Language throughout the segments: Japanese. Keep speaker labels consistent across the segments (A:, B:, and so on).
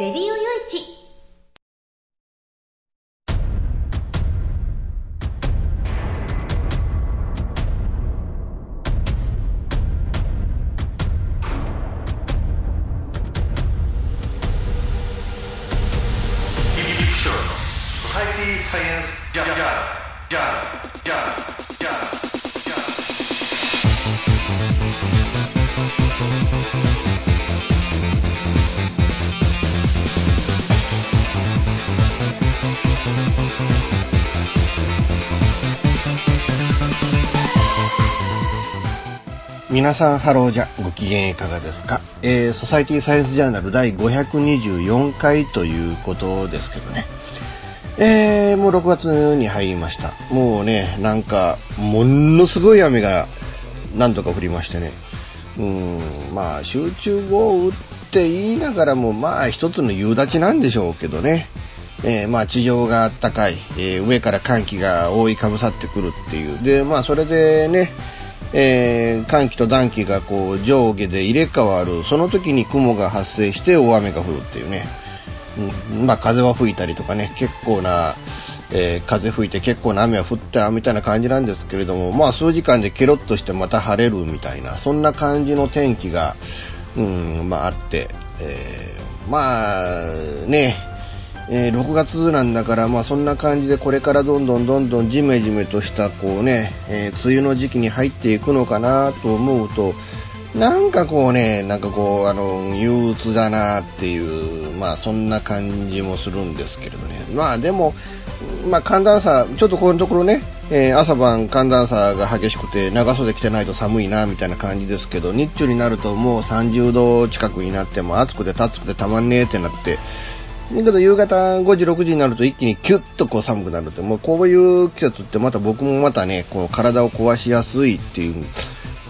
A: レディオよい
B: 皆さんハローじゃご機嫌いかがですか、えー、ソサイティサイエンスジャーナル第524回ということですけどね。えー、もう6月に入りました。もうねなんかものすごい雨が何度か降りましてね。うんまあ集中豪雨って言いながらもまあ一つの夕立なんでしょうけどね。えー、まあ地上があったかい、え、上から寒気が覆いかぶさってくるっていう。で、まあそれでね、えー、寒気と暖気がこう上下で入れ替わる、その時に雲が発生して大雨が降るっていうね。うん、まあ風は吹いたりとかね、結構な、えー、風吹いて結構な雨は降ったみたいな感じなんですけれども、まあ数時間でケロッとしてまた晴れるみたいな、そんな感じの天気が、うん、まああって、えー、まあね、えー、6月なんだから、まあそんな感じでこれからどんどんどんどんジメジメとしたこうね、えー、梅雨の時期に入っていくのかなと思うと、なんかこうね、なんかこう、あの、憂鬱だなっていう、まあそんな感じもするんですけれどね。まあでも、まあ寒暖差、ちょっとこのところね、えー、朝晩寒暖差が激しくて長袖着てないと寒いなみたいな感じですけど、日中になるともう30度近くになっても暑くて暑くてたまんねえってなって、だけど夕方5時、6時になると一気にキュッとこう寒くなるって、もうこういう季節ってまた僕もまたね、こう体を壊しやすいっていう、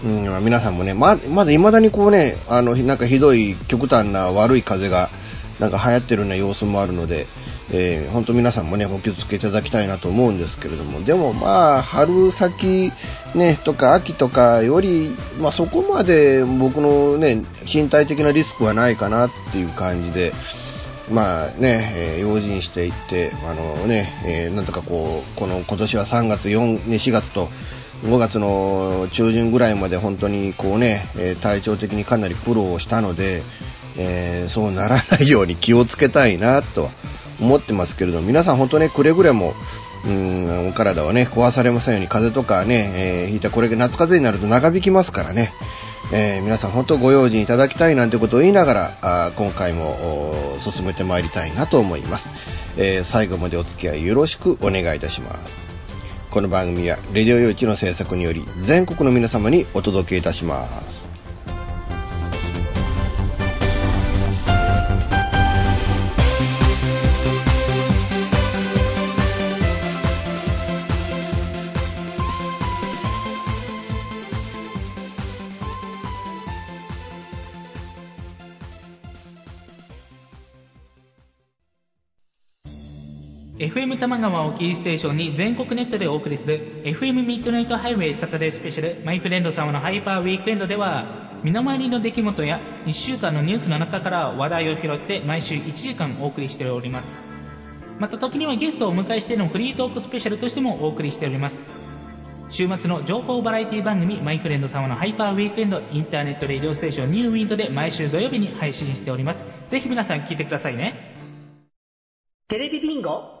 B: うん、皆さんもね、ま、まだ未だにこうね、あの、なんかひどい極端な悪い風が、なんか流行ってるような様子もあるので、えー、本当皆さんもね、お気をつけいただきたいなと思うんですけれども、でもまあ、春先ね、とか秋とかより、まあそこまで僕のね、身体的なリスクはないかなっていう感じで、まあね、えー、用心していって、あのね、えー、なんとかこう、この今年は3月4、4月と5月の中旬ぐらいまで本当にこうね、えー、体調的にかなり苦労したので、えー、そうならないように気をつけたいなとは思ってますけれど、皆さん本当ね、くれぐれも、うん、お体はね、壊されませんように、風邪とかね、えー、ひいたこれが夏風邪になると長引きますからね、えー、皆さん本当ご用心いただきたいなんてことを言いながら、あ今回も進めてまいりたいなと思います、えー、最後までお付き合いよろしくお願いいたします。この番組は、レディオ用地の制作により、全国の皆様にお届けいたします。
C: 玉川をキーステーションに全国ネットでお送りする FM ミッドナイトハイウェイサタデースペシャルマイフレンド様のハイパーウィークエンドでは身の回りの出来事や1週間のニュースの中から話題を拾って毎週1時間お送りしております。また時にはゲストをお迎えしてのフリートークスペシャルとしてもお送りしております。週末の情報バラエティ番組マイフレンド様のハイパーウィークエンドインターネットレディオステーションニューウィンドで毎週土曜日に配信しております。ぜひ皆さん聞いてくださいね。
D: テレビビンゴ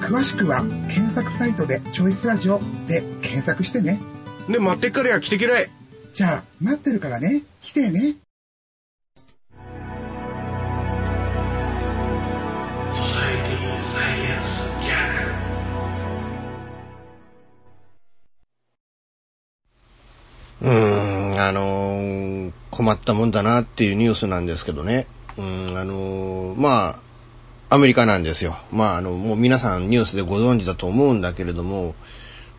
E: 詳しくは検索サイトでチョイスラジオで検索してね。
F: で、待ってっからや来てけらい。
E: じゃあ、待ってるからね。来てね。
B: うーん、あのー困ったもんだなっていうニュースなんですけどね。うーん、あのーまあ、アメリカなんですよ。まあ、あの、もう皆さんニュースでご存知だと思うんだけれども、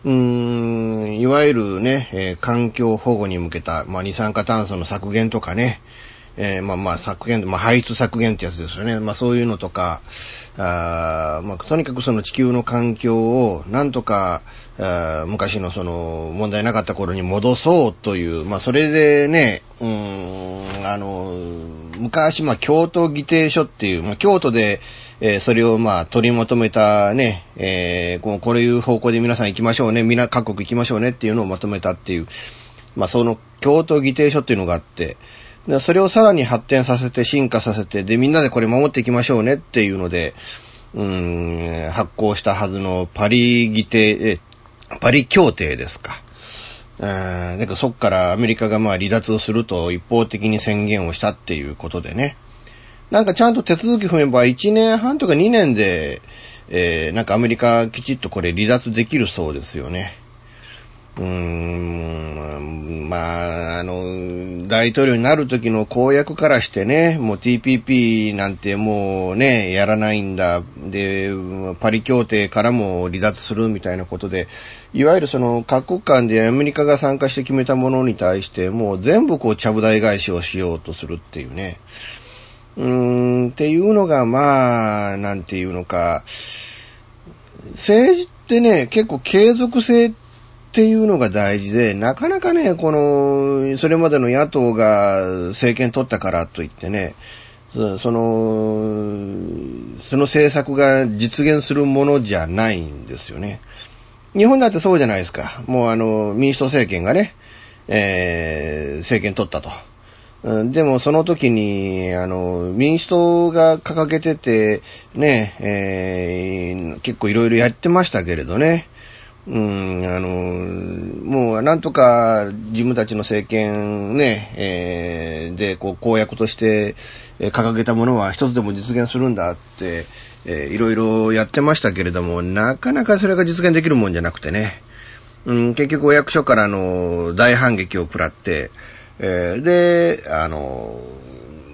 B: うーん、いわゆるね、えー環境保護に向けた、まあ、二酸化炭素の削減とかね、えーまあまあ削減、まあ排出削減ってやつですよね。まあそういうのとか、あーまあとにかくその地球の環境をなんとか、あ昔のその問題なかった頃に戻そうという、まあそれでね、うーん、あの、昔まあ京都議定書っていう、まあ京都で、えーそれをまあ取りまとめたね、えーこうこういう方向で皆さん行きましょうね、みんな各国行きましょうねっていうのをまとめたっていう、まあその京都議定書っていうのがあって、でそれをさらに発展させて進化させて、で、みんなでこれ守っていきましょうねっていうので、うーん、発行したはずのパリ議定、えパリ協定ですか。うん、なんかそっからアメリカがまあ離脱をすると一方的に宣言をしたっていうことでね。なんかちゃんと手続き踏めば1年半とか2年で、えー、なんかアメリカきちっとこれ離脱できるそうですよね。うーん、まあ、あの、大統領になる時の公約からしてね、もう TPP なんてもうね、やらないんだ。で、パリ協定からも離脱するみたいなことで、いわゆるその各国間でアメリカが参加して決めたものに対して、もう全部こう、ちゃぶ台返しをしようとするっていうね。うーん、っていうのが、まあ、なんていうのか、政治ってね、結構継続性ってっていうのが大事で、なかなかね、この、それまでの野党が政権取ったからといってね、その、その政策が実現するものじゃないんですよね。日本だってそうじゃないですか。もうあの、民主党政権がね、えー、政権取ったと。でもその時に、あの、民主党が掲げてて、ね、えー結構いろいろやってましたけれどね。うん、あの、もうなんとか自分たちの政権ね、えーで、こう公約として掲げたものは一つでも実現するんだって、えーいろいろやってましたけれども、なかなかそれが実現できるもんじゃなくてね。うん、結局お役所からの大反撃を食らって、えーで、あの、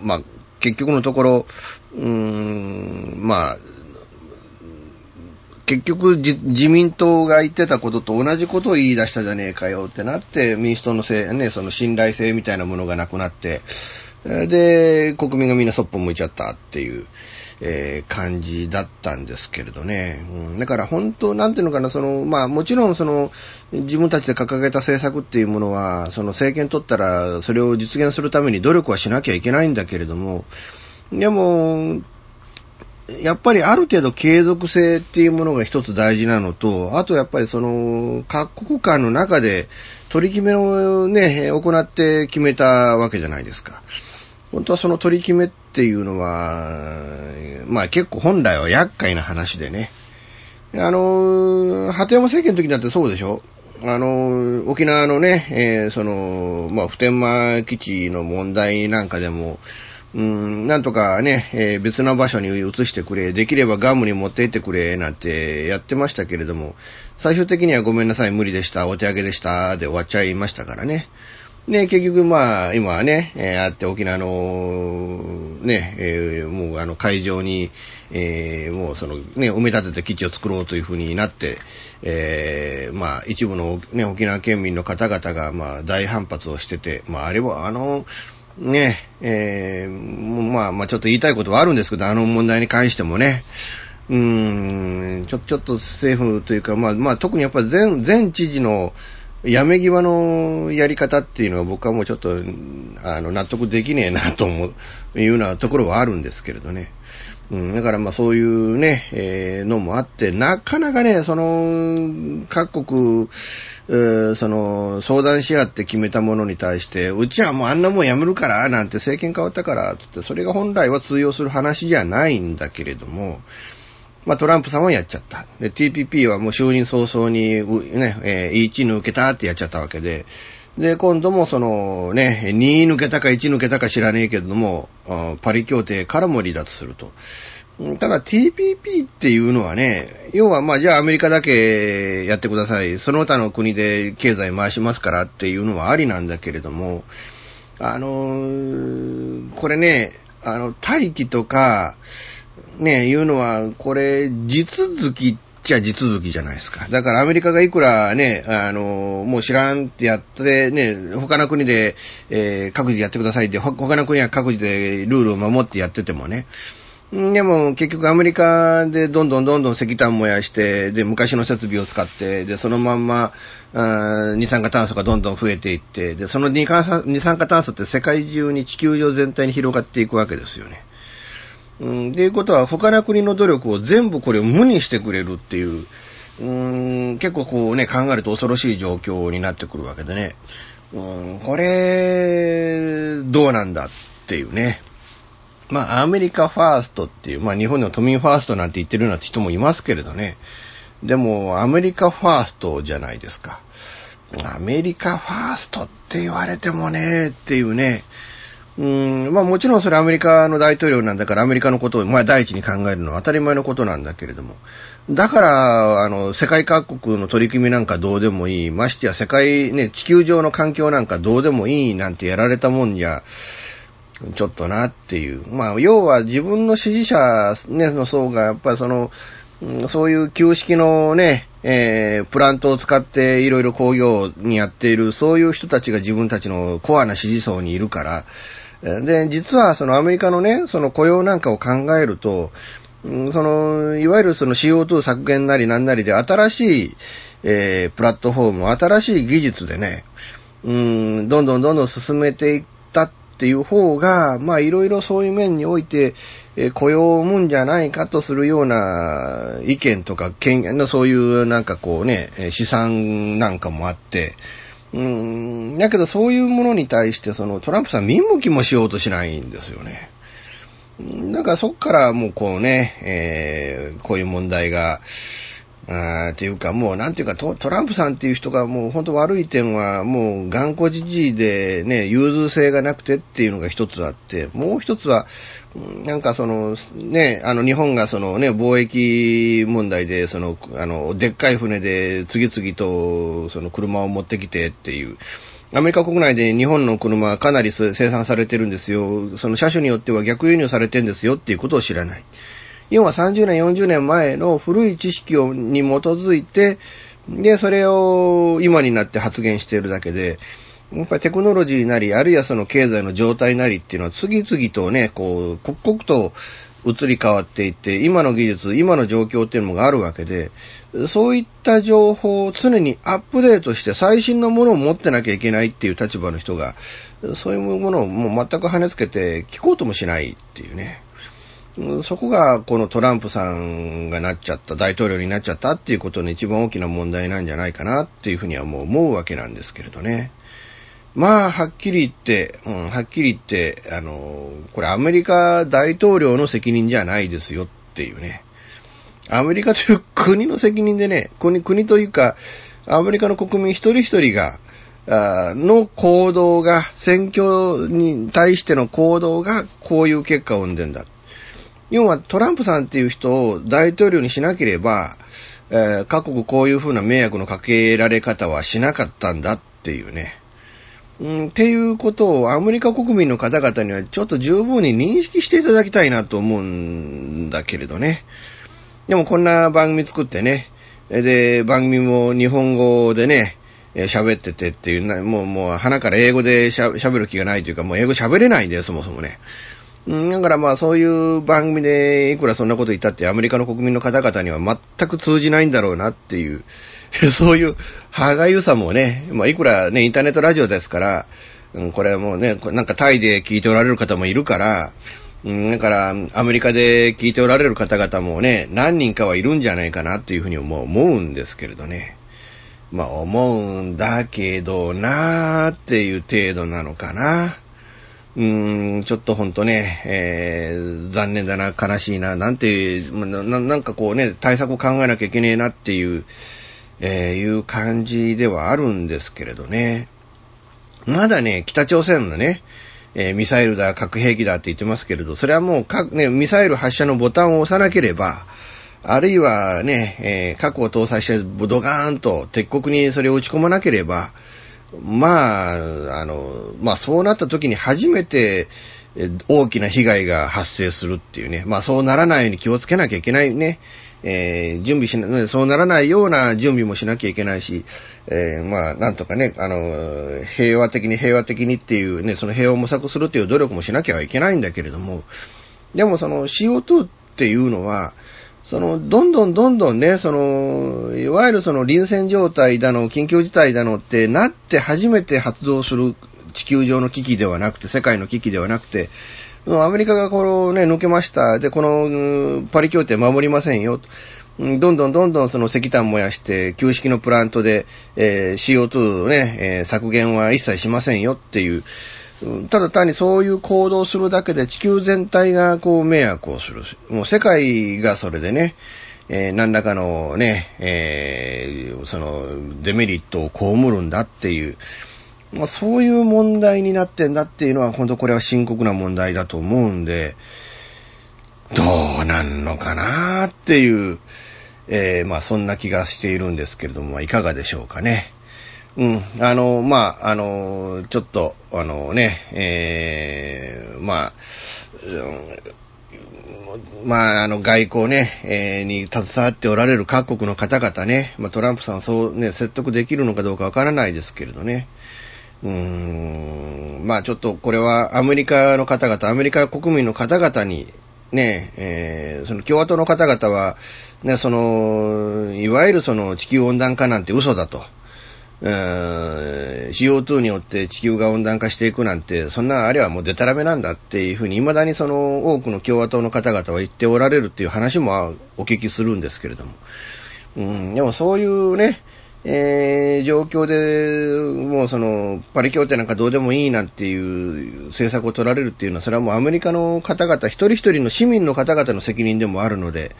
B: まあ、結局のところ、うーん、まあ、結局自民党が言ってたことと同じことを言い出したじゃねえかよってなって、民主党のせい、ね、その信頼性みたいなものがなくなって、で、国民がみんなそっぽ向いちゃったっていう、えー感じだったんですけれどね。うん、だから本当、なんていうのかな、その、まあもちろんその、自分たちで掲げた政策っていうものは、その政権取ったら、それを実現するために努力はしなきゃいけないんだけれども、でも、やっぱりある程度継続性っていうものが一つ大事なのと、あとやっぱりその、各国間の中で取り決めをね、行って決めたわけじゃないですか。本当はその取り決めっていうのは、まあ結構本来は厄介な話でね。あの、鳩山政権の時だってそうでしょあの、沖縄のね、えーその、まあ、普天間基地の問題なんかでも、うん、なんとかね、えー別の場所に移してくれ、できればガムに持って行ってくれ、なんてやってましたけれども、最終的にはごめんなさい、無理でした、お手上げでした、で終わっちゃいましたからね。で、結局まあ、今はね、えーあって沖縄の、ね、えーもうあの会場に、えーもうそのね、埋め立てて基地を作ろうというふうになって、えーまあ一部のね、沖縄県民の方々がまあ大反発をしてて、まああれはあの、ね、えーまあまあちょっと言いたいことはあるんですけど、あの問題に関してもね、うーん、ちょ、ちょっと政府というか、まあまあ特にやっぱり全、知事の、やめ際のやり方っていうのは僕はもうちょっと、あの、納得できねえなと思う、いうようなところはあるんですけれどね。うん、だからまあそういうね、えー、のもあって、なかなかね、その、各国、その、相談し合って決めたものに対して、うちはもうあんなもんやめるから、なんて政権変わったから、つって、それが本来は通用する話じゃないんだけれども、まあトランプさんはやっちゃった。で、TPP はもう就任早々に、ね、えー、1抜けたってやっちゃったわけで、で、今度もそのね、2抜けたか1抜けたか知らねえけれども、パリ協定からも離脱すると。ただ TPP っていうのはね、要はまあじゃあアメリカだけやってください。その他の国で経済回しますからっていうのはありなんだけれども、あのー、これね、あの、大気とか、ね、いうのは、これ、地続きちゃ地続きじゃないですか。だからアメリカがいくらね、あの、もう知らんってやって、ね、他の国で、えー、各自やってくださいって、他の国は各自でルールを守ってやっててもね、でも結局アメリカでどんどんどんどん石炭燃やして、で、昔の設備を使って、で、そのまんま、二酸化炭素がどんどん増えていって、で、その二酸化炭素って世界中に地球上全体に広がっていくわけですよね。うん、っていうことは、他の国の努力を全部これを無にしてくれるっていう、うん、結構こうね、考えると恐ろしい状況になってくるわけでね。うん、これ、どうなんだっていうね。まあ、アメリカファーストっていう、まあ、日本でも都民ファーストなんて言ってるような人もいますけれどね。でも、アメリカファーストじゃないですか。アメリカファーストって言われてもね、っていうね。うん、まあもちろんそれアメリカの大統領なんだからアメリカのことを、まあ第一に考えるのは当たり前のことなんだけれども。だから、あの、世界各国の取り組みなんかどうでもいい。ましてや世界、ね、地球上の環境なんかどうでもいいなんてやられたもんじゃ、ちょっとなっていう。まあ、要は自分の支持者、ね、の層が、やっぱりその、そういう旧式のね、えー、プラントを使っていろいろ工業にやっている、そういう人たちが自分たちのコアな支持層にいるから、で、実はそのアメリカのね、その雇用なんかを考えると、その、いわゆるその CO2 削減なりなんなりで新しい、えー、プラットフォーム、新しい技術でね、うん、どんどんどんどん進めていったっていう方が、まあいろいろそういう面において、えー、雇用を生むんじゃないかとするような意見とか権限のそういうなんかこうね、試算なんかもあって、うん、だけどそういうものに対してそのトランプさん見向きもしようとしないんですよね。なんかそっからもうこうね、えー、こういう問題が、あっていうか、もうなんていうかト、トランプさんっていう人がもう本当悪い点は、もう頑固じじいでね、融通性がなくてっていうのが一つあって、もう一つは、なんかその、ね、あの日本がそのね、貿易問題で、その、あの、でっかい船で次々とその車を持ってきてっていう、アメリカ国内で日本の車はかなり生産されてるんですよ。その車種によっては逆輸入されてるんですよっていうことを知らない。要は30年、40年前の古い知識をに基づいて、で、それを今になって発言しているだけで、やっぱりテクノロジーなり、あるいはその経済の状態なりっていうのは次々とね、こう、刻々と移り変わっていって、今の技術、今の状況っていうのがあるわけで、そういった情報を常にアップデートして最新のものを持ってなきゃいけないっていう立場の人が、そういうものをもう全く跳ねつけて聞こうともしないっていうね。そこがこのトランプさんがなっちゃった、大統領になっちゃったっていうことの一番大きな問題なんじゃないかなっていうふうにはもう思うわけなんですけれどね。まあ、はっきり言って、うん、はっきり言って、あの、これアメリカ大統領の責任じゃないですよっていうね。アメリカという国の責任でね、国、国というか、アメリカの国民一人一人が、あの行動が、選挙に対しての行動がこういう結果を生んでんだ。要はトランプさんっていう人を大統領にしなければ、えー、各国こういうふうな迷惑のかけられ方はしなかったんだっていうね。うん、っていうことをアメリカ国民の方々にはちょっと十分に認識していただきたいなと思うんだけれどね。でもこんな番組作ってね、で、番組も日本語でね、喋っててっていう、もう、もう、鼻から英語で喋る気がないというか、もう英語喋れないんだよ、そもそもね。うんだからまあそういう番組でいくらそんなこと言ったってアメリカの国民の方々には全く通じないんだろうなっていう、そういう歯がゆさもね、まあいくらね、インターネットラジオですから、うん、これはもうね、なんかタイで聞いておられる方もいるから、うん、だからアメリカで聞いておられる方々もね、何人かはいるんじゃないかなっていうふうに思うんですけれどね。まあ思うんだけどなーっていう程度なのかな。うーん、ちょっとほんとね、えー、残念だな、悲しいな、なんていうな、なんかこうね、対策を考えなきゃいけねえなっていう、えー、いう感じではあるんですけれどね。まだね、北朝鮮のね、えーミサイルだ、核兵器だって言ってますけれど、それはもうか、ね、ミサイル発射のボタンを押さなければ、あるいはね、え核を搭載してドガーンと敵国にそれを打ち込まなければ、まあ、あの、まあそうなった時に初めて大きな被害が発生するっていうね、まあそうならないように気をつけなきゃいけないね。えー準備しな、そうならないような準備もしなきゃいけないし、えーまあ、なんとかね、あの、平和的に平和的にっていうね、その平和を模索するっていう努力もしなきゃいけないんだけれども、でもその CO2 っていうのは、その、どんどんどんどんね、その、いわゆるその臨戦状態だの、緊急事態だのってなって初めて発動する地球上の危機ではなくて、世界の危機ではなくて、アメリカがこのね、抜けました。で、このパリ協定守りませんよ。どんどんどんどんその石炭燃やして、旧式のプラントで、えー CO2 をね、えー削減は一切しませんよっていう、ただ単にそういう行動するだけで地球全体がこう迷惑をする。もう世界がそれでね、えー何らかのね、えーそのデメリットを被るんだっていう、まあ、そういう問題になってんだっていうのは本当これは深刻な問題だと思うんで、どうなんのかなっていう、えーまあそんな気がしているんですけれども、いかがでしょうかね。うん、あの、まあ、あの、ちょっと、あのね、えー、まあ、うんまあ、あの、外交ね、えーに携わっておられる各国の方々ね、まあ、トランプさんはそうね、説得できるのかどうかわからないですけれどね。うーん、まあちょっとこれはアメリカの方々、アメリカ国民の方々に、ね、えーその共和党の方々は、ね、その、いわゆるその地球温暖化なんて嘘だと。CO2 によって地球が温暖化していくなんて、そんなあれはもうデタラメなんだっていうふうに、未だにその多くの共和党の方々は言っておられるっていう話もお聞きするんですけれども。うん、でもそういうね、えー状況で、もうその、パリ協定なんかどうでもいいなんていう政策を取られるっていうのは、それはもうアメリカの方々、一人一人の市民の方々の責任でもあるので、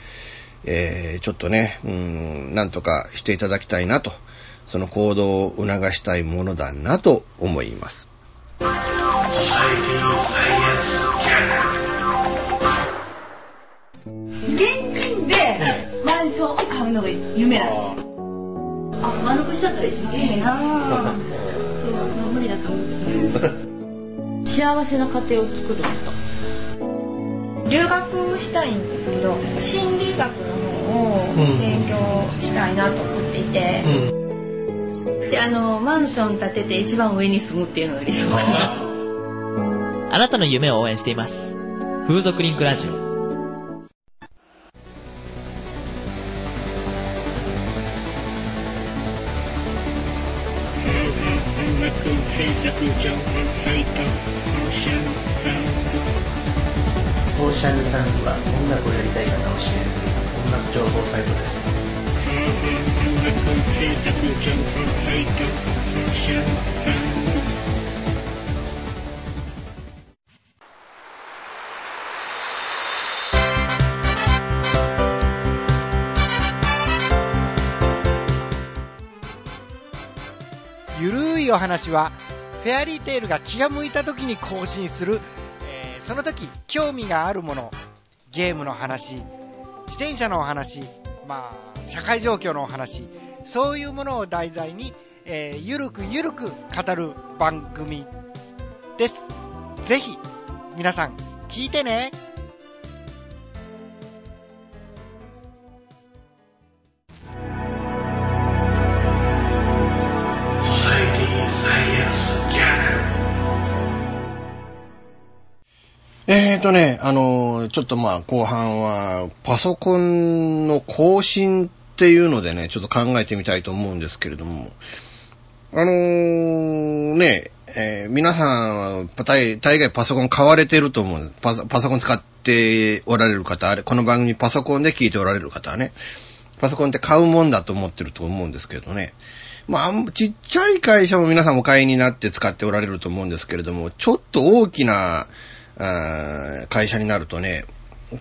B: えーちょっとね、うん、なんとかしていただきたいなと、その行動を促したいものだなと思います。
A: 現金でマンションを買うのが夢なんですよ。あ、丸腰だったら一番いいなぁ。そう、無理だと思って。幸せな家庭を作ること。
G: 留学したいんですけど心理学の方を勉強したいなと思っていて、
A: で、あの、マンション建てて一番上に住むっていうのが理想かな。
H: あなたの夢を応援しています。風俗リンクラジオ。
I: オーシャンサウンズは音楽をやりたい方を支援する音楽情報サイトです。
J: ゆるいお話はフェアリーテールが気が向いた時に更新する、えーその時興味があるものゲームの話自転車のお話まあ社会状況のお話。そういうものを題材に、えーゆるくゆるく語る番組です。ぜひ皆さん聞いてね。
B: ええーとね、あの、ちょっとまあ後半はパソコンの更新っていうのでね、ちょっと考えてみたいと思うんですけれども、あのー、ね、えー、皆さんは大概パソコン買われてると思うパソ。パソコン使っておられる方、あれ、この番組パソコンで聞いておられる方はね、パソコンって買うもんだと思ってると思うんですけどね。まあ、ちっちゃい会社も皆さんお買いになって使っておられると思うんですけれども、ちょっと大きな、会社になるとね、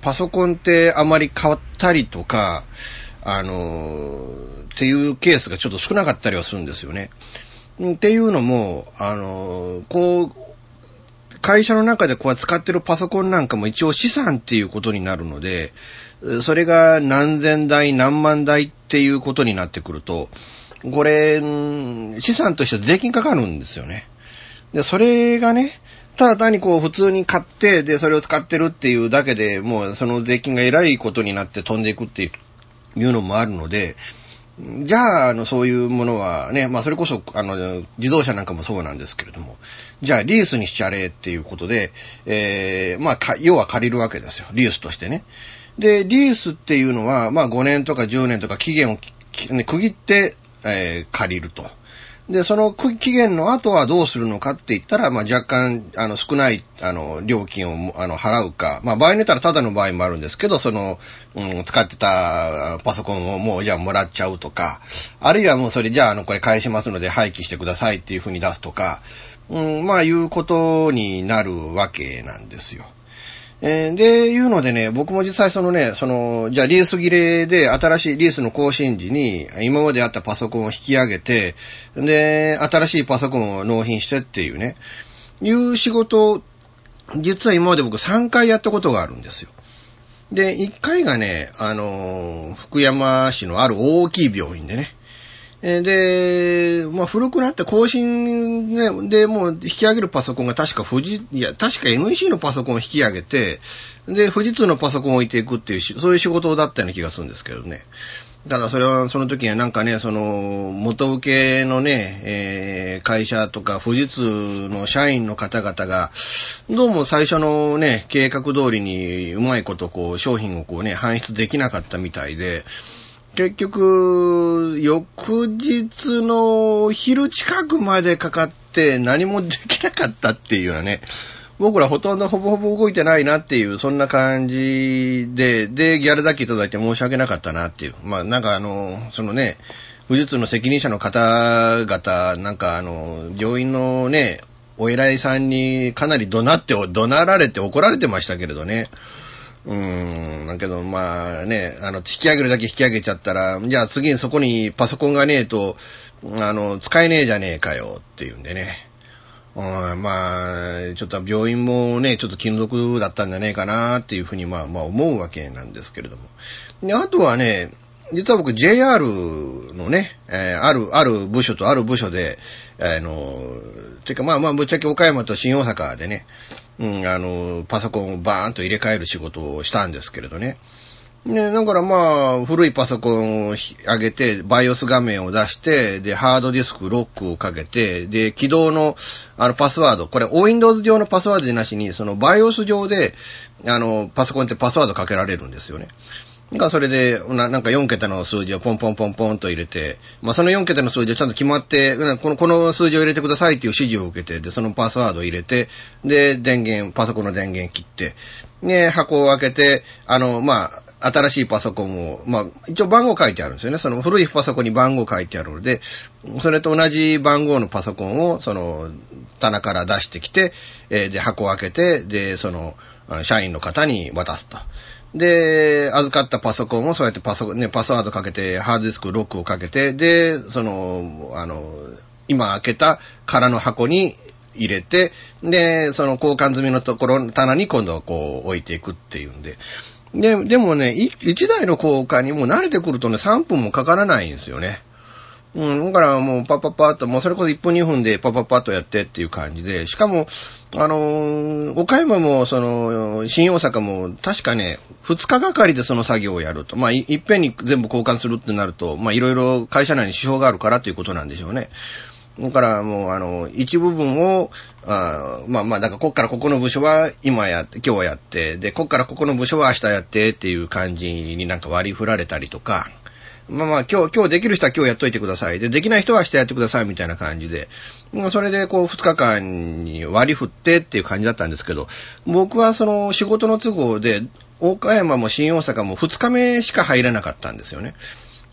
B: パソコンってあまり買ったりとか、あのっていうケースがちょっと少なかったりはするんですよね。っていうのも、あのこう、会社の中でこう使ってるパソコンなんかも一応資産っていうことになるので、それが何千台何万台っていうことになってくると、これ、資産としては税金かかるんですよね。で、それがね、ただ単にこう普通に買って、で、それを使ってるっていうだけでもうその税金が偉いことになって飛んでいくっていうのもあるので、じゃあ、あの、そういうものはね、まあそれこそ、あの、自動車なんかもそうなんですけれども、じゃあリースにしちゃれっていうことで、えー、まあ、要は借りるわけですよ。リースとしてね。で、リースっていうのは、まあ5年とか10年とか期限を区切って、えー、借りると。で、その期限の後はどうするのかって言ったら、まあ、若干、あの、少ない、あの、料金を、あの、払うか、まあ、場合によったらただの場合もあるんですけど、その、うん、使ってたパソコンをもう、じゃあもらっちゃうとか、あるいはもうそれ、じゃあ、あの、これ返しますので廃棄してくださいっていうふうに出すとか、うん、まあ、いうことになるわけなんですよ。えー、で、いうのでね、僕も実際そのね、その、じゃあリース切れで新しいリースの更新時に、今まであったパソコンを引き上げて、で、新しいパソコンを納品してっていうね、いう仕事実は今まで僕3回やったことがあるんですよ。で、1回がね、あの福山市のある大きい病院でね、で、まあ、古くなって更新ねでもう引き上げるパソコンが確か富士、いや、確か NEC のパソコンを引き上げて、で、富士通のパソコンを置いていくっていう、そういう仕事だったような気がするんですけどね。ただそれはその時にはなんかね、その元請けのね、えー、会社とか富士通の社員の方々が、どうも最初のね、計画通りにうまいことこう商品をこうね、搬出できなかったみたいで、結局、翌日の昼近くまでかかって何もできなかったっていうようなね、僕らほとんどほぼほぼ動いてないなっていう、そんな感じで、で、ギャルだけいただいて申し訳なかったなっていう。まあなんかあの、そのね、富士通の責任者の方々、なんかあの、病院のね、お偉いさんにかなり怒鳴って、怒鳴られて怒られてましたけれどね。うん、だけど、まあね、あの、引き上げるだけ引き上げちゃったら、じゃあ次にそこにパソコンがねえと、あの、使えねえじゃねえかよっていうんでね。うん、まあ、ちょっと病院もね、ちょっと気の毒だったんじゃねえかなっていうふうに、まあ、まあ思うわけなんですけれども。で、あとはね、実は僕 JR のね、えー、ある、ある部署とある部署で、あの、ていうかまあまあぶっちゃけ岡山と新大阪でね、うん、あの、パソコンをバーンと入れ替える仕事をしたんですけれどね。ね、だからまあ、古いパソコンを上げて、BIOS 画面を出して、で、ハードディスクロックをかけて、で、起動の、あの、パスワード、これ、Windows 上のパスワードでなしに、その BIOS 上で、あの、パソコンってパスワードかけられるんですよね。が、それでな、なんか4桁の数字をポンポンポンポンと入れて、まあ、その4桁の数字はちゃんと決まって、この、この数字を入れてくださいっていう指示を受けて、で、そのパスワードを入れて、で、電源、パソコンの電源切って、ね、箱を開けて、あの、まあ、新しいパソコンを、まあ、一応番号書いてあるんですよね。その古いパソコンに番号書いてあるので、それと同じ番号のパソコンを、その、棚から出してきて、え、で、箱を開けて、で、その、社員の方に渡すと。で、預かったパソコンをそうやってパソコン、ね、パスワードかけて、ハードディスクロックをかけて、で、その、あの、今開けた空の箱に入れて、で、その交換済みのところの棚に今度はこう置いていくっていうんで。で、でもね、一台の交換にもう慣れてくるとね、3分もかからないんですよね。うん、だからもうパッパッパッと、もうそれこそ1分2分でパッパッパッとやってっていう感じで、しかも、あのー、岡山も、その、新大阪も、確かね、2日がかりでその作業をやると。まあ、いっぺんに全部交換するってなると、まあ、いろいろ会社内に支障があるからということなんでしょうね。だからもう、あの、一部分を、あまあまあ、だからこっからここの部署は今やって、今日やって、で、こっからここの部署は明日やってっていう感じになんか割り振られたりとか、まあまあ、今日、今日できる人は今日やっといてください。で、できない人は明日やってくださいみたいな感じで、それでこう、二日間に割り振ってっていう感じだったんですけど、僕はその仕事の都合で、岡山も新大阪も二日目しか入れなかったんですよね。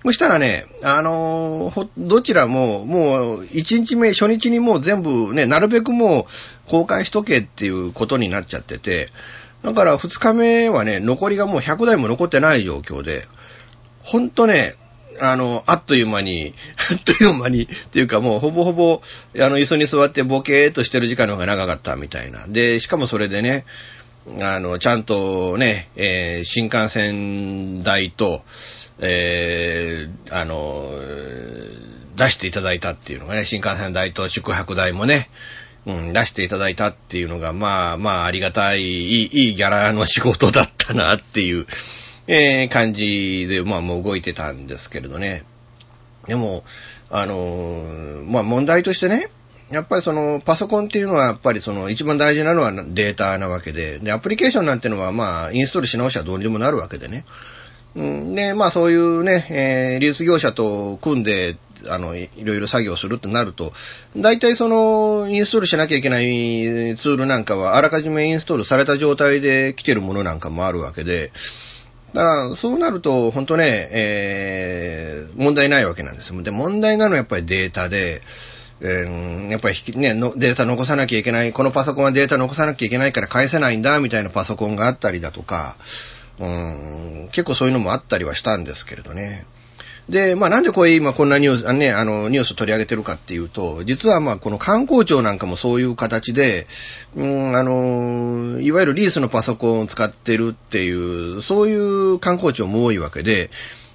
B: そしたらね、あのー、どちらも、もう、一日目、初日にもう全部ね、なるべくもう、公開しとけっていうことになっちゃってて、だから二日目はね、残りがもう100台も残ってない状況で、ほんとね、あの、あっという間に、あっという間に、っていうかもうほぼほぼ、あの、椅子に座ってボケーっとしてる時間の方が長かったみたいな。で、しかもそれでね、あの、ちゃんとね、えー、新幹線代と、えー、あの、出していただいたっていうのがね、新幹線代と宿泊代もね、うん、出していただいたっていうのが、まあまあありがたい、いい、いいギャラの仕事だったなっていう、えー、感じで、まあもう動いてたんですけれどね。でも、あのー、まあ問題としてね、やっぱりそのパソコンっていうのはやっぱりその一番大事なのはデータなわけで、で、アプリケーションなんてのはまあインストールし直しはどうにでもなるわけでね。うん、で、まあそういうね、えー、流出業者と組んで、あの、いろいろ作業するってなると、大体その、インストールしなきゃいけないツールなんかは、あらかじめインストールされた状態で来てるものなんかもあるわけで、だから、そうなると、本当ね、えー、問題ないわけなんですよ。で、問題なのはやっぱりデータで、えー、やっぱりね、データ残さなきゃいけない、このパソコンはデータ残さなきゃいけないから返せないんだ、みたいなパソコンがあったりだとか、うん、結構そういうのもあったりはしたんですけれどね。で、まあなんでこれ今こんなニュース、あね、あの、ニュース取り上げてるかっていうと、実はまあこの観光庁なんかもそういう形で、うん、あの、いわゆるリースのパソコンを使ってるっていう、そういう観光庁も多いわけで、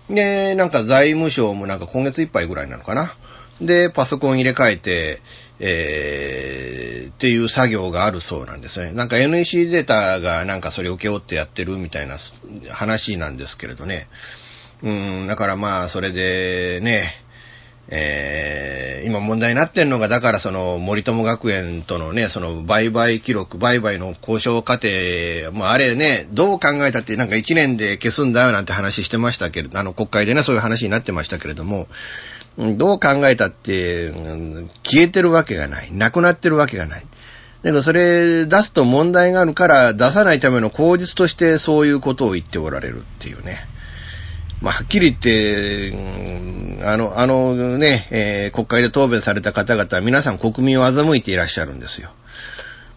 B: で、なんか財務省もなんか今月いっぱいぐらいなのかな。で、パソコン入れ替えて、えー、っていう作業があるそうなんですね。なんか NEC データがなんかそれを請け負ってやってるみたいな話なんですけれどね。うん、だからまあ、それでね、えー、今問題になってんのが、だからその森友学園とのね、その売買記録、売買の交渉過程、まああれね、どう考えたってなんか1年で消すんだよなんて話してましたけれど、あの国会でね、そういう話になってましたけれども、どう考えたって、消えてるわけがない。なくなってるわけがない。だけどそれ出すと問題があるから出さないための口実としてそういうことを言っておられるっていうね。まあ、はっきり言って、あの、あのね、えー、国会で答弁された方々は皆さん国民を欺いていらっしゃるんですよ。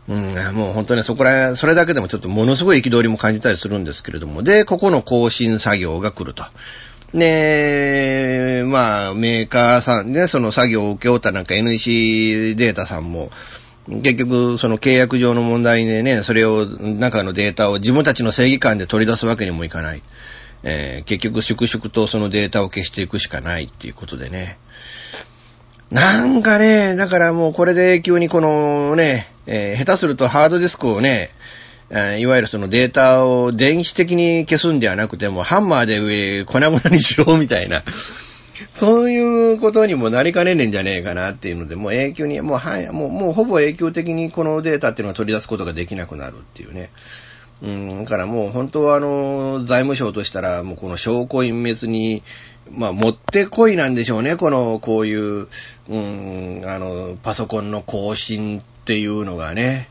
B: うん、もう本当にそこら、それだけでもちょっとものすごい憤りも感じたりするんですけれども、で、ここの更新作業が来ると。で、まあ、メーカーさんね、その作業を請け負ったなんか NEC データさんも、結局、その契約上の問題でね、それを、中のデータを自分たちの正義感で取り出すわけにもいかない。えー、結局、粛々とそのデータを消していくしかないっていうことでね。なんかね、だからもうこれで急にこのね、えー、下手するとハードディスクをね、いわゆるそのデータを電子的に消すんではなくても、ハンマーで上、粉々にしろみたいな、そういうことにもなりかねねえんじゃねえかなっていうので、もう永久に、もう、はい、もう、ほぼ永久的にこのデータっていうのを取り出すことができなくなるっていうね。うん、だからもう本当はあの、財務省としたら、もうこの証拠隠滅に、まあ、もってこいなんでしょうね、この、こういう、うん、あの、パソコンの更新っていうのがね。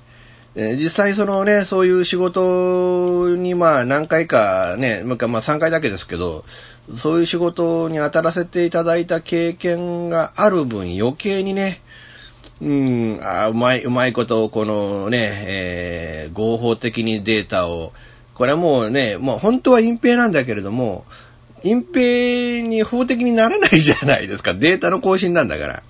B: 実際そのね、そういう仕事にまあ何回かね、まあ3回だけですけど、そういう仕事に当たらせていただいた経験がある分余計にね、うん、あうまい、うまいことをこのね、えー、合法的にデータを、これはもうね、もう本当は隠蔽なんだけれども、隠蔽に法的にならないじゃないですか。データの更新なんだから。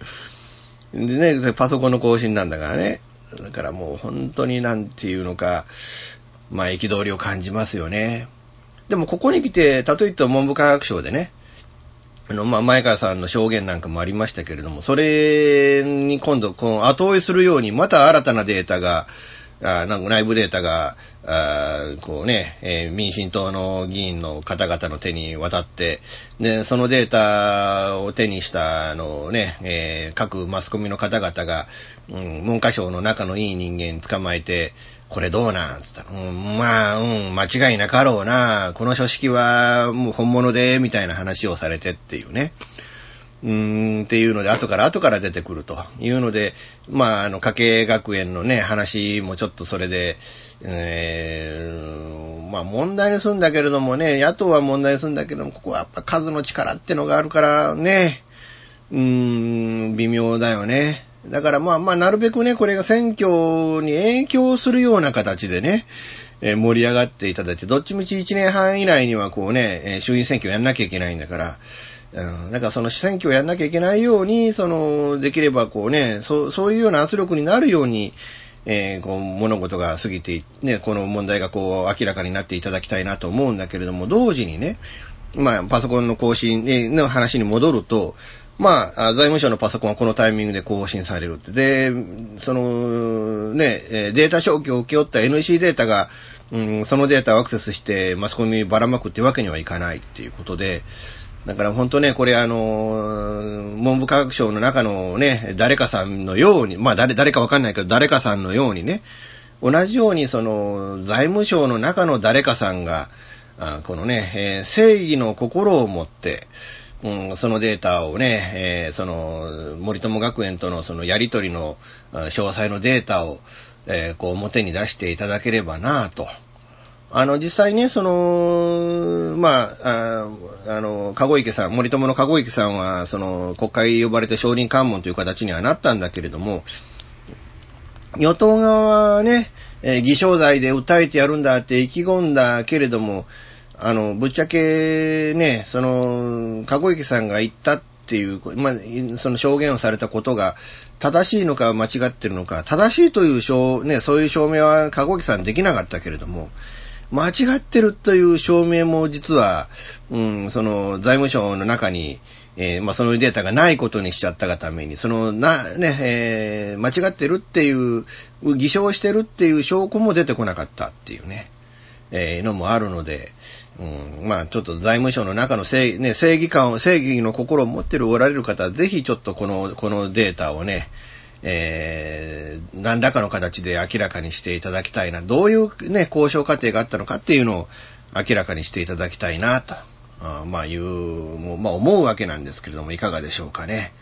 B: でね、パソコンの更新なんだからね。だからもう本当になんていうのか、まあ憤りを感じますよね。でもここに来て、例えば文部科学省でね、あの、まあ、前川さんの証言なんかもありましたけれども、それに今度、この後追いするように、また新たなデータが、あなんか内部データが、あこうね、えー、民進党の議員の方々の手に渡って、で、そのデータを手にした、あのね、えー、各マスコミの方々が、うん、文科省の仲のいい人間捕まえて、これどうなん？つったら、うん、まあ、うん、間違いなかろうな、この書式はもう本物で、みたいな話をされてっていうね。うーん、っていうので、後から後から出てくるというので、まあ、あの、家計学園のね、話もちょっとそれで、えー、まあ問題にするんだけれどもね、野党は問題にするんだけども、ここはやっぱ数の力ってのがあるからね、うーん、微妙だよね。だからまあまあ、なるべくね、これが選挙に影響するような形でね、えー、盛り上がっていただいて、どっちみち1年半以内にはこうね、えー、衆院選挙やんなきゃいけないんだから、うん、だからその選挙をやんなきゃいけないように、その、できればこうね、そう、そういうような圧力になるように、えー、こう、物事が過ぎて、ね、この問題がこう、明らかになっていただきたいなと思うんだけれども、同時にね、まあ、パソコンの更新の話に戻ると、まあ、財務省のパソコンはこのタイミングで更新されるって。で、その、ね、データ消去を請け負った NC データが、うん、そのデータをアクセスしてマスコミにばらまくってわけにはいかないっていうことで、だから本当ね、これあの、文部科学省の中のね、誰かさんのように、まあ誰、誰かわかんないけど、誰かさんのようにね、同じようにその、財務省の中の誰かさんが、あこのね、えー、正義の心を持って、うん、そのデータをね、えー、その、森友学園とのそのやりとりの詳細のデータを、えー、こう表に出していただければなぁと。あの、実際ね、その、まあ、ああの、籠池さん、森友の籠池さんは、その、国会呼ばれて証人喚問という形にはなったんだけれども、与党側はね、えー、偽証罪で訴えてやるんだって意気込んだけれども、あの、ぶっちゃけね、その、籠池さんが言ったっていう、まあ、その証言をされたことが、正しいのか間違ってるのか、正しいという証、ね、そういう証明は籠池さんできなかったけれども、間違ってるという証明も実は、うん、その財務省の中に、えー、まあ、そのデータがないことにしちゃったがために、その、な、ね、えー、間違ってるっていう、偽証してるっていう証拠も出てこなかったっていうね、えー、のもあるので、うん、まあ、ちょっと財務省の中の正,、ね、正義感を、正義の心を持ってるおられる方は、ぜひちょっとこの、このデータをね、えー、何らかの形で明らかにしていただきたいな。どういうね、交渉過程があったのかっていうのを明らかにしていただきたいなと、あまあいう、もうまあ思うわけなんですけれども、いかがでしょうかね。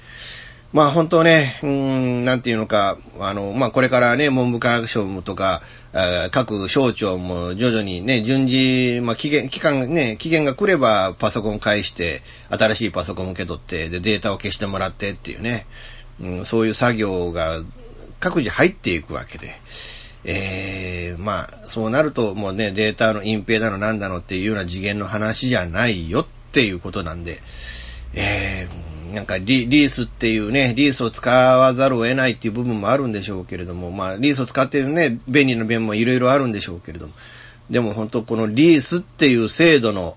B: まあ本当ね、うん、なんていうのか、あの、まあこれからね、文部科学省とか、各省庁も徐々にね、順次、まあ期限、期間ね、期限が来ればパソコン返して、新しいパソコン受け取って、で、データを消してもらってっていうね、うん、そういう作業が各自入っていくわけで、えー、まあ、そうなるともうね、データの隠蔽だのなんだのっていうような次元の話じゃないよっていうことなんで、えー、なんかリリースっていうね、リースを使わざるを得ないっていう部分もあるんでしょうけれども、まあ、リースを使っているね、便利な面もいろいろあるんでしょうけれども、でも本当このリースっていう制度の、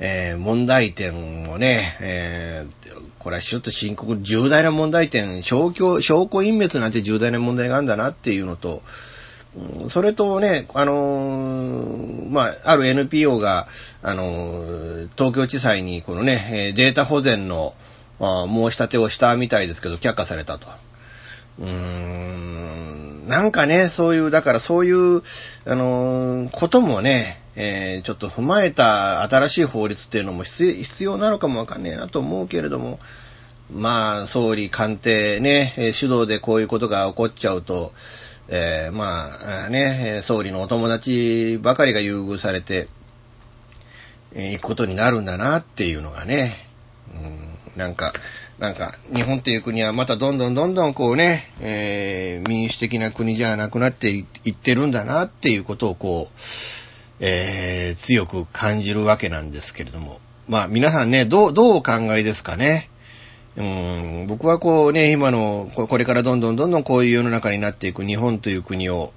B: えー、問題点をね、えー、これはちょっと深刻、重大な問題点、証拠、証拠隠滅なんて重大な問題があるんだなっていうのと、それとね、あのー、まあ、ある NPO が、あのー、東京地裁にこのね、データ保全のあ申し立てをしたみたいですけど、却下されたと。うーん、なんかね、そういう、だからそういう、あのー、こともね、えー、ちょっと踏まえた新しい法律っていうのも必要なのかもわかんねえなと思うけれども、まあ、総理官邸ね、主導でこういうことが起こっちゃうと、えー、まあね、総理のお友達ばかりが優遇されて、えー、行くことになるんだなっていうのがね、なんか、なんか、日本っていう国はまたどんどんどんどんこうね、えー、民主的な国じゃなくなっていってるんだなっていうことをこう、えー、強く感じるわけなんですけれども。まあ皆さんね、どう、どうお考えですかね。うん、僕はこうね、今の、これからどんどんどんどんこういう世の中になっていく日本という国を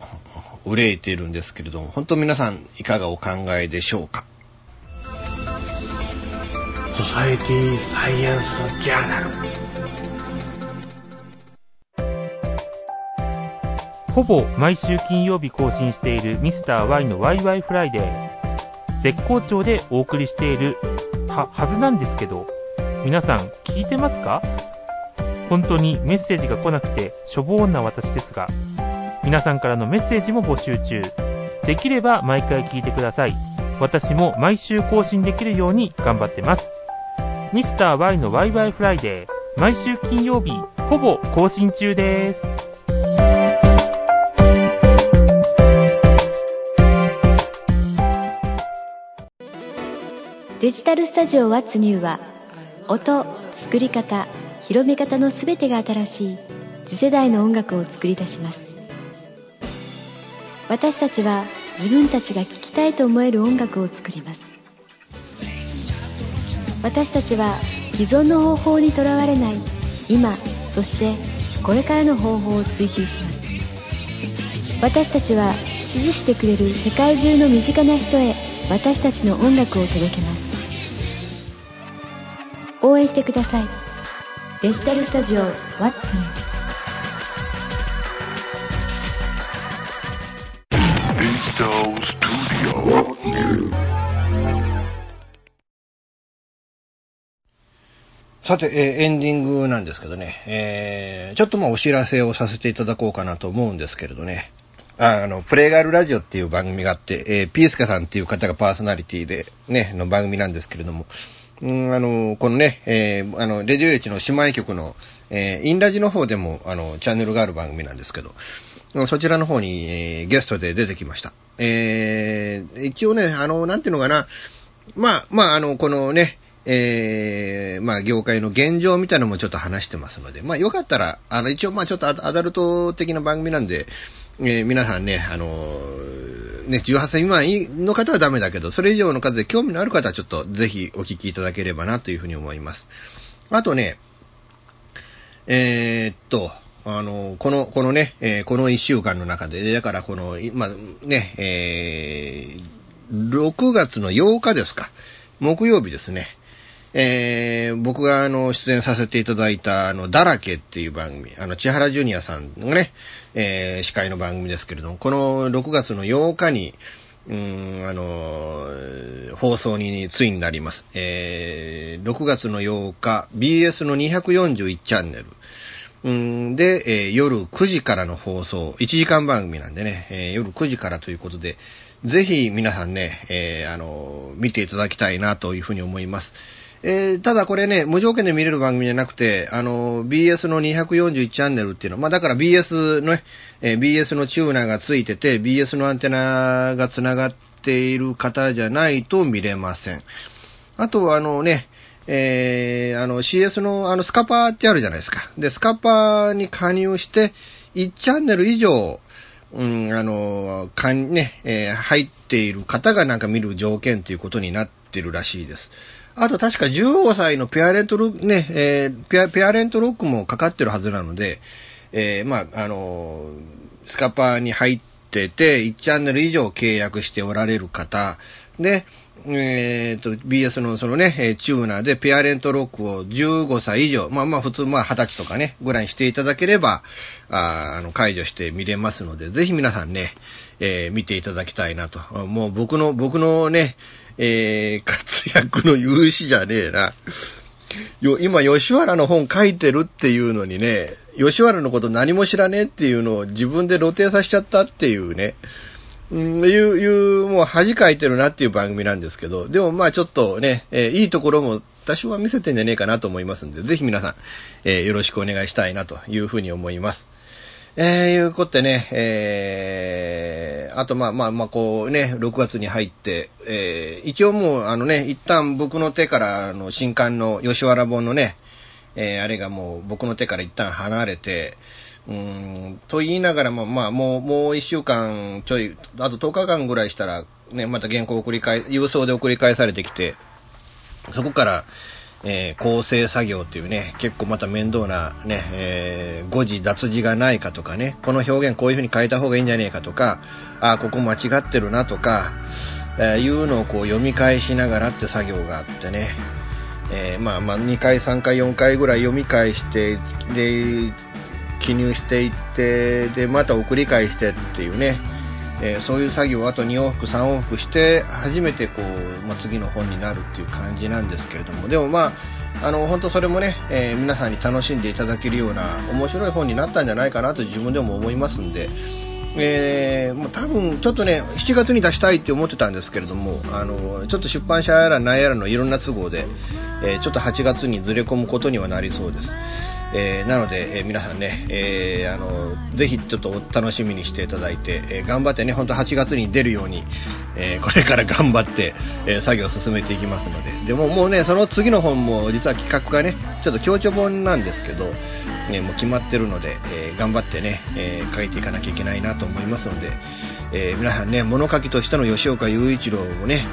B: 憂いているんですけれども、本当皆さんいかがお考えでしょうか？
F: ソサエティサイエンスジャーナル。
K: ほぼ毎週金曜日更新しているミスター y のワイワイフライデー。絶好調でお送りしているは、はずなんですけど、皆さん聞いてますか？本当にメッセージが来なくてしょぼーんな私ですが、皆さんからのメッセージも募集中。できれば毎回聞いてください。私も毎週更新できるように頑張ってます。ミスター y のワイワイフライデー、毎週金曜日、ほぼ更新中です。
L: デジタルスタジオ What's New は音、作り方、広め方のすべてが新しい次世代の音楽を作り出します。私たちは自分たちが聴きたいと思える音楽を作ります。私たちは既存の方法にとらわれない。今そしてこれからの方法を追求します。私たちは支持してくれる世界中の身近な人へ私たちの音楽を届けます。応援してください。デジタルスタジオ What's New
B: さて、えー、エンディングなんですけどね、えー、ちょっとまあお知らせをさせていただこうかなと思うんですけれどね、ああの、プレイガールラジオっていう番組があって、えー、ピースケさんっていう方がパーソナリティで、ね、の番組なんですけれども、うん、あの、このね、えー、あの、レディオエチの姉妹局の、えー、インラジの方でも、あの、チャンネルがある番組なんですけど、そちらの方に、えー、ゲストで出てきました。えー、一応ね、あの、なんていうのかな、まあ、まあ、あの、このね、えー、まあ、業界の現状みたいなのもちょっと話してますので、まあ、よかったら、あの、一応、まあ、ちょっとアダルト的な番組なんで、えー、皆さんね、あのー、ね、18歳未満の方はダメだけど、それ以上の方で興味のある方はちょっとぜひお聞きいただければなというふうに思います。あとね、えー、っと、あの、この、このね、えー、この一週間の中で、だからこの、まあ、ね、えー、6月の8日ですか、木曜日ですね、えー、僕があの、出演させていただいた、あの、だらけっていう番組、あの、千原ジュニアさんがね、えー、司会の番組ですけれども、この6月の8日に、うん、あの、放送についになります。えー、6月の8日、BS の241チャンネル。うんで、えー、夜9時からの放送、1時間番組なんでね、えー、夜9時からということで、ぜひ皆さんね、えー、あの、見ていただきたいなというふうに思います。えー、ただこれね、無条件で見れる番組じゃなくて、あの、BS の241チャンネルっていうのは、まあだから BS のね、えー、BS のチューナーがついてて、BS のアンテナが繋がっている方じゃないと見れません。あとはあのね、えー、あの CS のあのスカパーってあるじゃないですか。で、スカパーに加入して、1チャンネル以上、うん、あの、かん、ね、えー、入っている方がなんか見る条件ということになってるらしいです。あと確か15歳のペアレントロック、ね、えー、ペア、ペアレントロックもかかってるはずなので、えー、まあ、あのー、スカパーに入ってて、1チャンネル以上契約しておられる方、で、えっ、ー、と、BS のそのね、チューナーでペアレントロックを15歳以上、まあまあ普通まあ20歳とかね、ぐらいにしていただければ、ああの、解除して見れますので、ぜひ皆さんね、えー、見ていただきたいなと。もう僕の、僕のね、えー、活躍の勇士じゃねえな。よ、今、吉原の本書いてるっていうのにね、吉原のこと何も知らねえっていうのを自分で露呈させちゃったっていうね、うん、いう、いう、もう恥かいてるなっていう番組なんですけど、でもまあちょっとね、えー、いいところも多少は見せてんじゃねえかなと思いますんで、ぜひ皆さん、えー、よろしくお願いしたいなというふうに思います。えー、いうことでね、えー、あとまあまあまあこうね、6月に入って、えー、一応もうあのね、一旦僕の手からあの新刊の吉原本のね、えー、あれがもう僕の手から一旦離れて、うーん、と言いながらも、まあもう、もう一週間ちょい、あと10日間ぐらいしたら、ね、また原稿を繰り返、郵送で送り返されてきて、そこから、えー、構成作業っていうね、結構また面倒なね、えー、誤字脱字がないかとかね、この表現こういう風に変えた方がいいんじゃねえかとか、あ、ここ間違ってるなとか、えー、いうのをこう読み返しながらって作業があってね、えー、まあまあ2回3回4回ぐらい読み返して、で、記入していって、で、また送り返してっていうね、えーそういう作業をあと2往復、3往復して、初めてこう、まあ、次の本になるっていう感じなんですけれども、でもまあ、あの、本当それもね、えー皆さんに楽しんでいただけるような面白い本になったんじゃないかなと自分でも思いますんで、えーもう多分ちょっとね、7月に出したいって思ってたんですけれども、あの、ちょっと出版社やら何やらのいろんな都合で、えーちょっと8月にずれ込むことにはなりそうです。えーなので、えー皆さんね、えーあの、ぜひちょっとお楽しみにしていただいて、え頑張ってね、本当8月に出るように、えこれから頑張って、え作業を進めていきますので。でももうね、その次の本も実は企画がね、ちょっと強調本なんですけど、ね、もう決まってるので、え頑張ってね、え書いていかなきゃいけないなと思いますので、え皆さんね、物書きとしての吉岡雄一郎をね、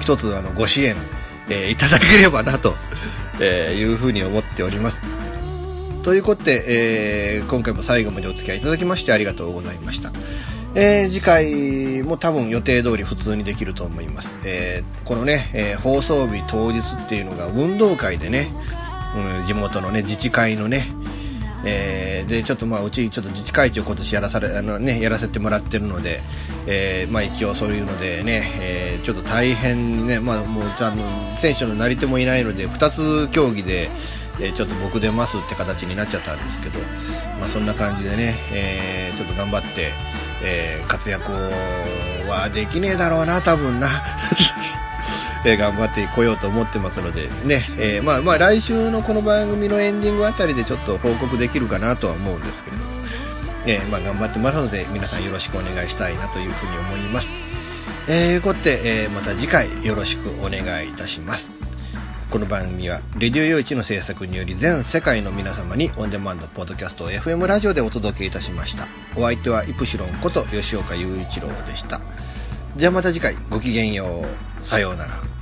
B: 一つあのご支援、えいただければなと、えいうふうに思っております。ということで、えー今回も最後までお付き合いいただきましてありがとうございました。えー次回も多分予定通り普通にできると思います。えーこのね、えー放送日当日っていうのが運動会でね、うん地元のね、自治会のね、えーで、ちょっとまあ、うち、ちょっと自治会長今年やらされ、あのね、やらせてもらってるので、えーまあ一応そういうのでね、えーちょっと大変ね、まあもう、あの、選手のなり手もいないので、二つ競技で、えちょっと僕出ますって形になっちゃったんですけど、まあそんな感じでね、えーちょっと頑張って、えー活躍はできねえだろうな、多分な。えー頑張ってこようと思ってますので、ね、えまあまあ来週のこの番組のエンディングあたりでちょっと報告できるかなとは思うんですけれども、えまあ頑張ってますので、皆さんよろしくお願いしたいなというふうに思います。えー、いうことで、えまた次回よろしくお願いいたします。この番組は、レディオ用一の制作により全世界の皆様にオンデマンドポッドキャストを FM ラジオでお届けいたしました。お相手はイプシロンこと吉岡雄一郎でした。じゃあまた次回ごきげんよう。さようなら。